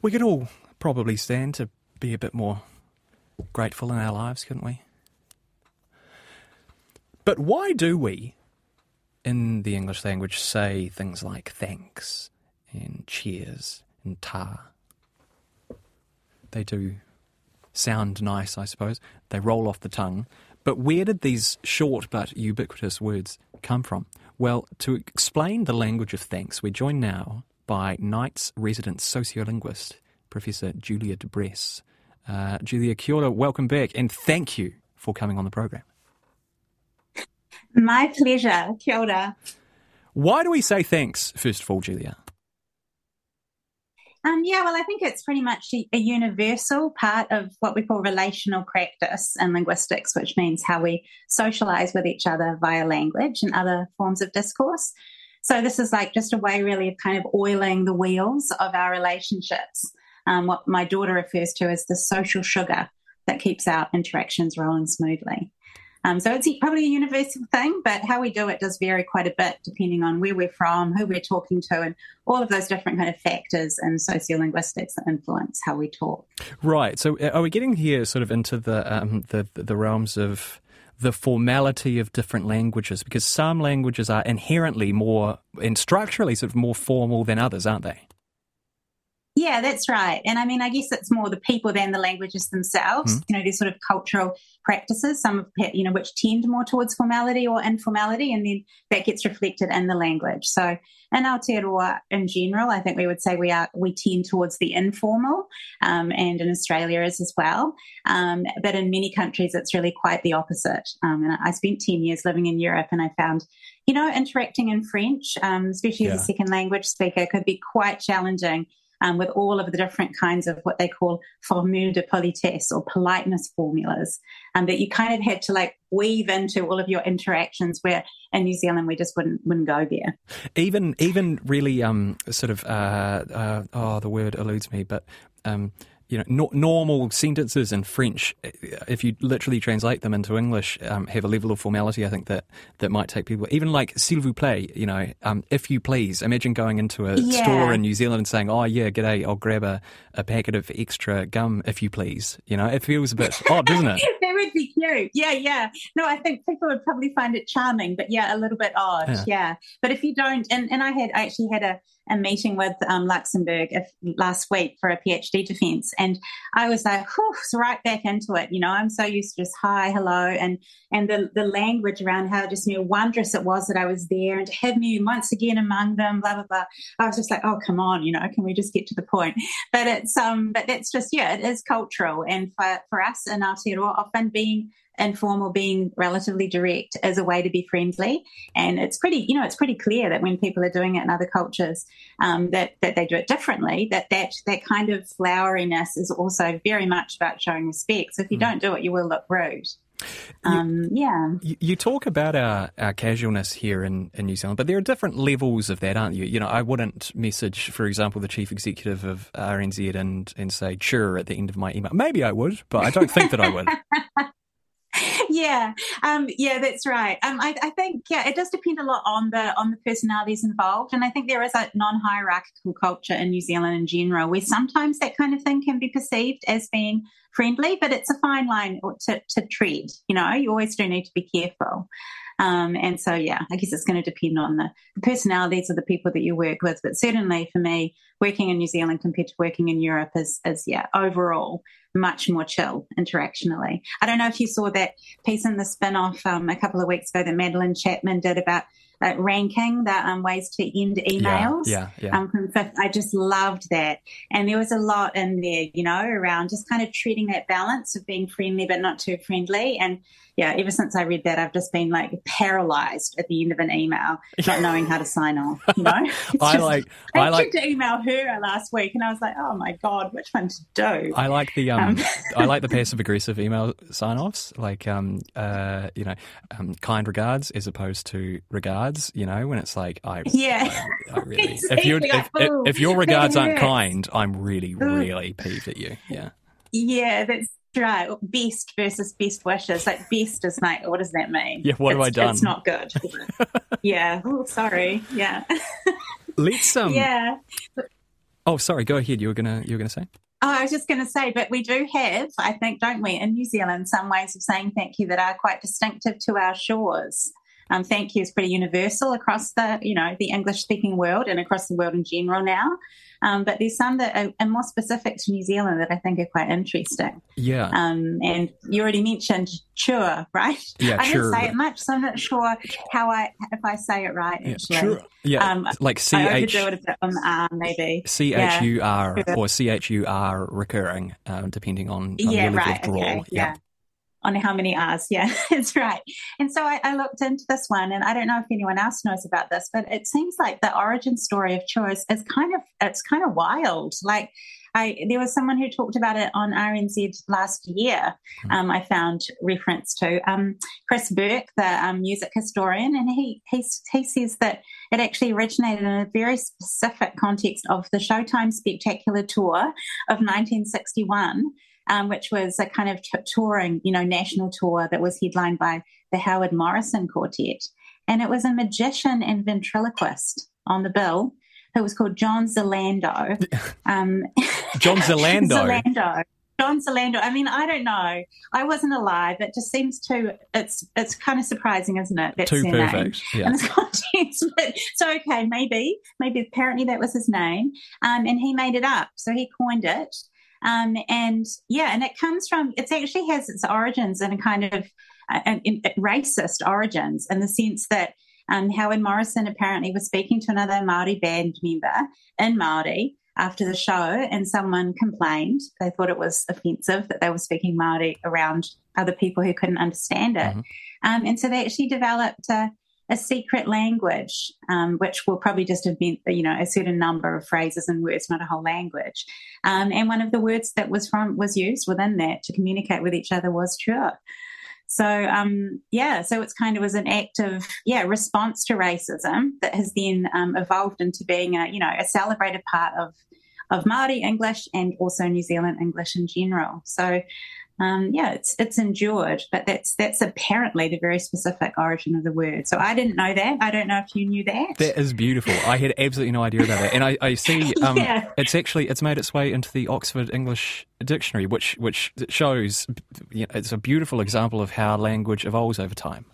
We could all probably stand to be a bit more grateful in our lives, couldn't we? But why do we, in the English language, say things like thanks and cheers and ta? They do sound nice, I suppose. They roll off the tongue. But where did these short but ubiquitous words come from? Well, to explain the language of thanks, we're joined now by Nights resident sociolinguist, Professor Julia de Bres. Uh, Julia, kia welcome back, and thank you for coming on the program. My pleasure. Kia ora. Why do we say thanks, first of all, Julia? Um, yeah, well, I think it's pretty much a, a universal part of what we call relational practice in linguistics, which means how we socialize with each other via language and other forms of discourse. So this is like just a way, really, of kind of oiling the wheels of our relationships. Um, what my daughter refers to as the social sugar that keeps our interactions rolling smoothly. Um, so it's probably a universal thing, but how we do it does vary quite a bit depending on where we're from, who we're talking to, and all of those different kind of factors and sociolinguistics that influence how we talk. Right. So uh, are we getting here sort of into the um, the, the realms of the formality of different languages? Because some languages are inherently more and structurally sort of more formal than others, aren't they? Yeah, that's right. And I mean, I guess it's more the people than the languages themselves. Mm. You know, these sort of cultural practices, some of you know, which tend more towards formality or informality, and then that gets reflected in the language. So in Aotearoa in general, I think we would say we are we tend towards the informal, um, and in Australia is as well. Um, but in many countries, it's really quite the opposite. Um, and I spent ten years living in Europe, and I found you know, interacting in French, um, especially yeah. as a second language speaker, could be quite challenging um, with all of the different kinds of what they call formule de politesse or politeness formulas, and um, that you kind of had to like weave into all of your interactions. Where in New Zealand we just wouldn't wouldn't go there. Even even really um, sort of uh, uh, oh the word eludes me, but um, you know, no, normal sentences in French, if you literally translate them into English, um, have a level of formality. I think that that might take people. Even like "s'il vous plaît," you know, um, if you please. Imagine going into a yeah. store in New Zealand and saying, "Oh yeah, g'day, I'll grab a, a packet of extra gum, if you please." You know, it feels a bit odd, doesn't it? that would be cute. Yeah, yeah. No, I think people would probably find it charming, but yeah, a little bit odd. Yeah. yeah. But if you don't, and and I had I actually had a a meeting with um, Luxembourg if, last week for a PhD defense. And I was like, whew, right back into it. You know, I'm so used to just hi, hello, and and the, the language around how just you know wondrous it was that I was there and to have me once again among them, blah blah blah. I was just like, oh come on, you know, can we just get to the point? But it's um, but that's just yeah, it is cultural, and for for us in Aotearoa, often being informal being relatively direct as a way to be friendly and it's pretty you know it's pretty clear that when people are doing it in other cultures um, that that they do it differently that that that kind of floweriness is also very much about showing respect so if you mm. don't do it you will look rude um, you, yeah. You, you, talk about our, our casualness here in, in New Zealand, but there are different levels of that, aren't you? You know, I wouldn't message, for example, the chief executive of RNZ and, and say, churr, at the end of my email. Maybe I would, but I don't think that I would. yeah, um, yeah, that's right. Um, I, I, think yeah, it does depend a lot on the on the personalities involved, and I think there is a non-hierarchical culture in New Zealand in general, where sometimes that kind of thing can be perceived as being friendly, but it's a fine line to, to tread. You know, you always do need to be careful. Um, and so, yeah, I guess it's going to depend on the, the, personalities of the people that you work with. But certainly for me, working in New Zealand compared to working in Europe is, is yeah, overall much more chill interactionally. I don't know if you saw that piece in the Spinoff um, a couple of weeks ago that Madeleine Chapman did about uh, ranking the um, ways to end emails. Yeah, yeah. yeah. Um, I just loved that, and there was a lot in there, you know, around just kind of treating that balance of being friendly but not too friendly, and yeah, ever since I read that, I've just been like paralyzed at the end of an email, not knowing how to sign off. You know, I just, like I, I like to email her last week, and I was like, oh my god, which one to do? I like the um, um I like the passive aggressive email sign offs, like um uh you know um, kind regards as opposed to regards. You know, when it's like I yeah, I, I really if you if, if, if, your regards aren't kind, I'm really really peeved at you. Yeah. Yeah, that's right. Best versus best wishes. Like best is like, what does that mean? Yeah, what it's, have I done? It's not good. yeah. Oh, sorry. Yeah. Let's um. Yeah. Oh, sorry. Go ahead. You were gonna you were gonna say. Oh, I was just going to say, but we do have, I think, don't we, in New Zealand, some ways of saying thank you that are quite distinctive to our shores. Um, thank you is pretty universal across the, you know, the English speaking world and across the world in general now. Um, but there's some that are, are, more specific to New Zealand that I think are quite interesting. Yeah. Um, and you already mentioned churr, right? Yeah, I churr. didn't say it much, so I'm not churr how I if I say it right. Yeah, actually. sure. Yeah, um, like C H. I overdo it a bit on R, maybe. C H U R or C H U R recurring, um, depending on, on yeah, your right. Okay, yeah on how many R's. Yeah, that's right. And so I, I, looked into this one, and I don't know if anyone else knows about this, but it seems like the origin story of churr's is kind of it's kind of wild. Like I, there was someone who talked about it on RNZ last year. Hmm. Um, I found reference to um, Chris Bourke, the um, music historian, and he, he he says that it actually originated in a very specific context of the Showtime Spectacular Tour of 1961 um, which was a kind of t- touring, you know, national tour that was headlined by the Howard Morrison Quartet. And it was a magician and ventriloquist on the bill who was called John Zalando. Um, John Zalando. Zalando. John Zalando. I mean, I don't know. I wasn't alive. It just seems too. It's it's kind of surprising, isn't it? That's too perfect. Name. Yeah. the context. But, so okay, maybe maybe apparently that was his name, um, and he made it up. So he coined it, um, and yeah, and it comes from, it actually has its origins in a kind of uh, an, in, racist origins in the sense that um, Howard Morrison apparently was speaking to another Maori band member in Maori after the show, and someone complained. They thought it was offensive that they were speaking Maori around other people who couldn't understand it. Mm-hmm. Um, and so they actually developed a, a secret language, um, which will probably just have meant, you know, a certain number of phrases and words, not a whole language. Um, and one of the words that was from was used within that to communicate with each other was churr. So um, yeah, so it's kind of was an act of yeah response to racism that has then um, evolved into being a you know a celebrated part of of Maori English and also New Zealand English in general. So um, yeah, it's it's endured, but that's that's apparently the very specific origin of the word. So I didn't know that. I don't know if you knew that. That is beautiful. I had absolutely no idea about that, and I, I see um, yeah. it's actually it's made its way into the Oxford English Dictionary, which which shows you know, it's a beautiful example of how language evolves over time.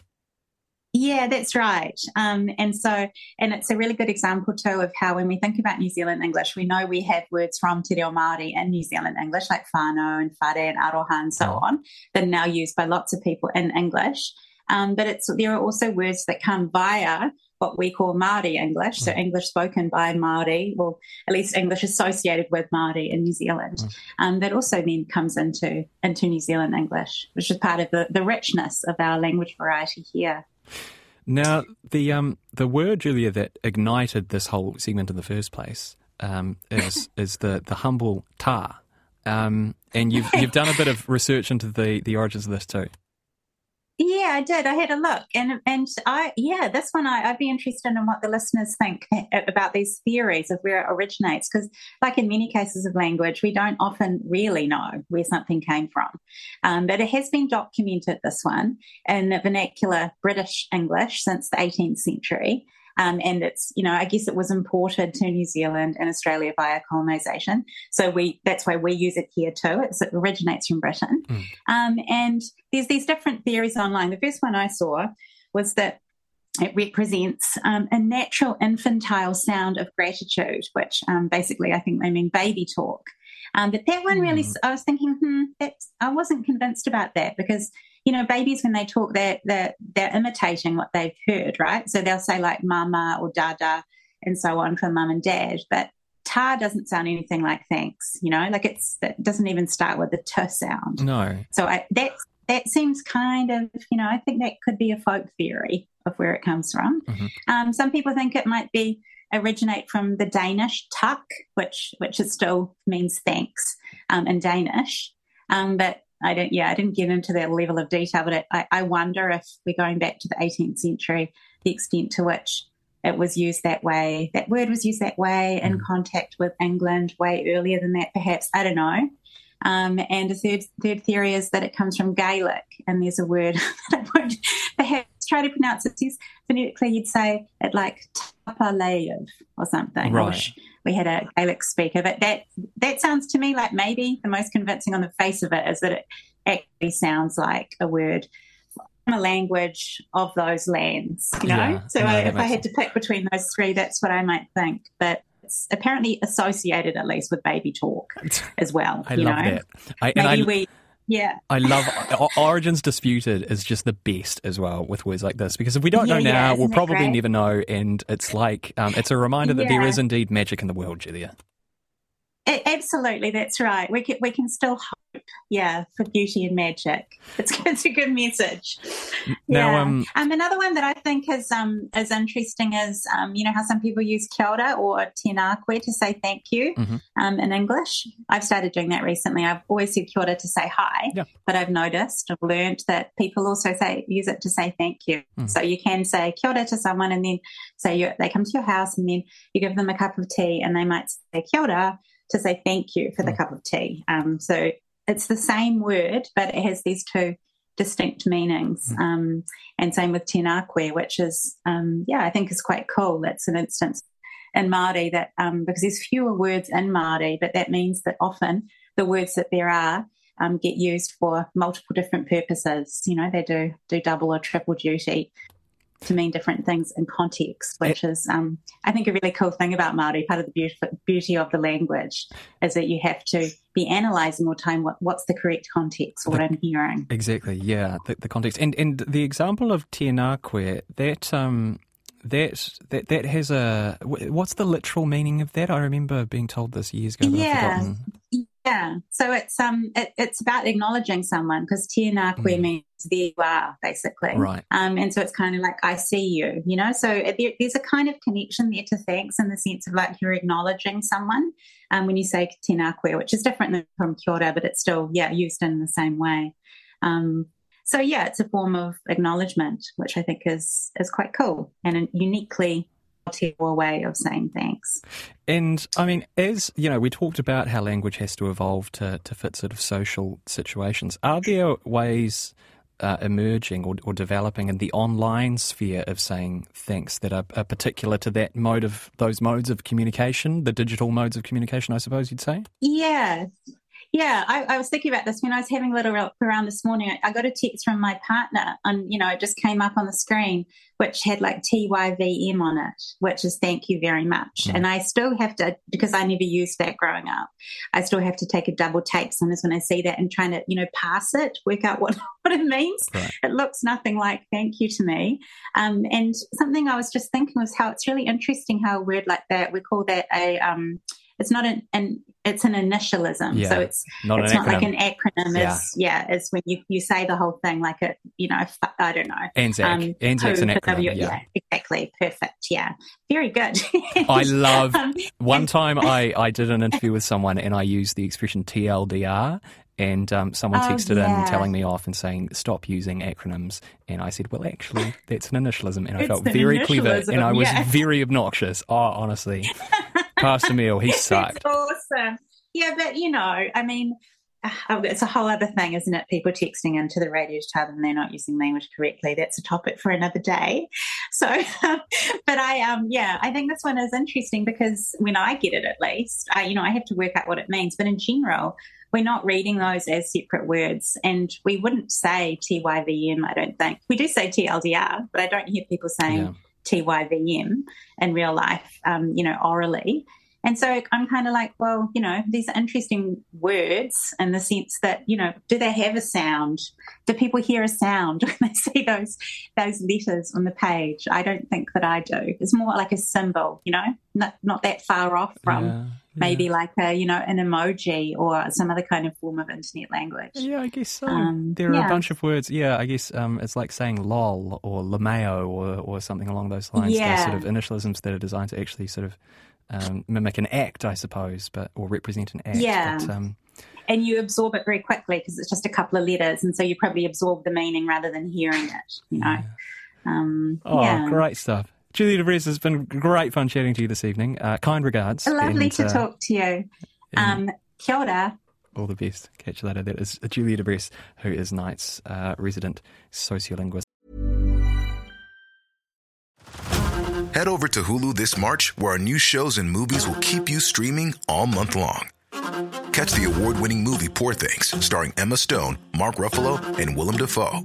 Yeah, that's right. Um, and so, and it's a really good example too of how when we think about New Zealand English, we know we have words from Te Reo Māori in New Zealand English, like whānau and whare and aroha and so on, that are now used by lots of people in English. Um, but it's there are also words that come via what we call Māori English, so mm. English spoken by Māori, or at least English associated with Māori in New Zealand, mm. um, that also then comes into into New Zealand English, which is part of the, the richness of our language variety here. Now, the um, the word, Julia, that ignited this whole segment in the first place um, is is the the humble ta, um, and you've you've done a bit of research into the the origins of this too. Yeah, I did. I had a look, and and I yeah, this one I, would be interested in what the listeners think about these theories of where it originates, because like in many cases of language, we don't often really know where something came from, um, but it has been documented. This one in vernacular British English since the 18th century. Um, and it's, you know, I guess it was imported to New Zealand and Australia via colonization. So we, that's why we use it here too. It's, it originates from Britain. Mm. Um, and there's these different theories online. The first one I saw was that it represents um, a natural infantile sound of gratitude, which um, basically I think they mean baby talk. Um, but that one really, mm. I was thinking, hmm, that's, I wasn't convinced about that because, you know, babies when they talk, they're, they're, they're imitating what they've heard, right? So they'll say like mama or dada and so on for mum and dad. But ta doesn't sound anything like thanks, you know, like it's, it doesn't even start with the t sound. No. So I, that's, that seems kind of, you know, I think that could be a folk theory of where it comes from. Mm-hmm. Um, some people think it might be originate from the Danish tak, which which it still means thanks um, in Danish. Um, but I don't, yeah, I didn't get into that level of detail. But it, I, I wonder if we're going back to the 18th century, the extent to which it was used that way. That word was used that way in mm. contact with England way earlier than that, perhaps. I don't know. Um, and a third, third theory is that it comes from Gaelic, and there's a word that I won't perhaps try to pronounce it. Phonetically, you'd say it like tapadh leibh or something. Right. we had a Gaelic speaker, but that that sounds to me like maybe the most convincing on the face of it is that it actually sounds like a word from a language of those lands. You know, yeah, so no, I, if I had sense. to pick between those three, that's what I might think. But it's apparently associated at least with baby talk as well. I you love know? that. I, Maybe I, we. Yeah. I love Origins Disputed is just the best as well with words like this because if we don't yeah, know now, yeah, we'll probably never know. And it's like, um, it's a reminder that there is indeed magic in the world, Julia. Absolutely, that's right. We can, we can still hope, yeah, for beauty and magic. It's, it's a good message. Now, yeah. um, um, another one that I think is um, is interesting is um, you know how some people use kia ora or tēnā koe to say thank you mm-hmm. um, in English. I've started doing that recently. I've always said kia ora to say hi, yeah. but I've noticed, I've learned that people also say use it to say thank you. Mm. So you can say kia ora to someone and then say you, they come to your house and then you give them a cup of tea and they might say kia ora to say thank you for the mm. cup of tea. Um, so it's the same word, but it has these two distinct meanings. Mm. Um, and same with tēnā koe, which is, um, yeah, I think is quite cool. That's an instance in Māori that, um, because there's fewer words in Māori, but that means that often the words that there are um, get used for multiple different purposes. You know, they do do double or triple duty to mean different things in context, which is, um, I think, a really cool thing about Māori. Part of the beauty, beauty of the language is that you have to be analysing all the time what, what's the correct context for what I'm hearing. Exactly, yeah, the, the, context. And and the example of tēnā that, um, that, that, that has a, what's the literal meaning of that? I remember being told this years ago. yeah. Yeah, so it's um it, it's about acknowledging someone because tēnā koe mm. means there you are basically, right? Um, and so it's kind of like I see you, you know. So there, there's a kind of connection there to thanks in the sense of like you're acknowledging someone. Um, when you say tēnā koe, which is different from kia ora, but it's still yeah used in the same way. Um, so yeah, it's a form of acknowledgement, which I think is is quite cool and uniquely way of saying thanks. And I mean, as you know, we talked about how language has to evolve to, to fit sort of social situations. Are there ways uh, emerging or, or, developing in the online sphere of saying thanks that are, are, particular to that mode of those modes of communication, the digital modes of communication, I suppose you'd say? Yeah, yeah, I, I, was thinking about this when I was having a little look around this morning. I, got a text from my partner, and you know, it just came up on the screen, which had like TYVM on it, which is thank you very much. Mm. And I still have to because I never used that growing up. I still have to take a double take sometimes when I see that and trying to you know pass it, work out what what it means. Right. It looks nothing like thank you to me. Um, and something I was just thinking was how it's really interesting how a word like that we call that a um, it's not an, an it's an initialism. Yeah, so it's not it's not acronym. like an acronym. Yeah. Is yeah, it's when you, you say the whole thing like a you know I don't know. ANZAC. Um, ANZAC's an acronym. W, yeah. yeah. exactly. Perfect. Yeah, very good. I love. um, one time I I did an interview with someone and I used the expression TLDR and um, someone oh, texted yeah. in telling me off and saying stop using acronyms and i said well actually that's an initialism and i it's felt very clever and i was yeah. very obnoxious oh honestly pastor meal he sucked awesome yeah but you know i mean uh, it's a whole other thing, isn't it? People texting into the radio to tell them they're not using language correctly. That's a topic for another day. So, um, but I, um, yeah, I think this one is interesting because when I get it, at least, I, you know, I have to work out what it means. But in general, we're not reading those as separate words. And we wouldn't say TYVM, I don't think. We do say TLDR, but I don't hear people saying yeah. TYVM in real life, um, you know, orally. And so I'm kind of like, well, you know, these are interesting words in the sense that, you know, do they have a sound? Do people hear a sound when they see those those letters on the page? I don't think that I do. It's more like a symbol, you know, not not that far off from yeah, yeah. maybe like a, you know, an emoji or some other kind of form of internet language. Yeah, I guess so. Um, there are yeah. a bunch of words. Yeah, I guess um, it's like saying lol or lameo or, or something along those lines. Yeah. Those sort of initialisms that are designed to actually sort of um, mimic an act, I suppose, but or represent an act. Yeah. But, um, and you absorb it very quickly because it's just a couple of letters, and so you probably absorb the meaning rather than hearing it. You know. Yeah. Um, oh, yeah. great stuff. Julia de Bres, has been great fun chatting to you this evening. Uh, kind regards. Lovely and, to uh, talk to you. Um, kia ora. All the best. Catch you later. That is Julia de Bres, who is Nights' uh, resident sociolinguist. Head over to Hulu this March, where our new shows and movies will keep you streaming all month long. Catch the award winning movie Poor Things, starring Emma Stone, Mark Ruffalo, and Willem Dafoe.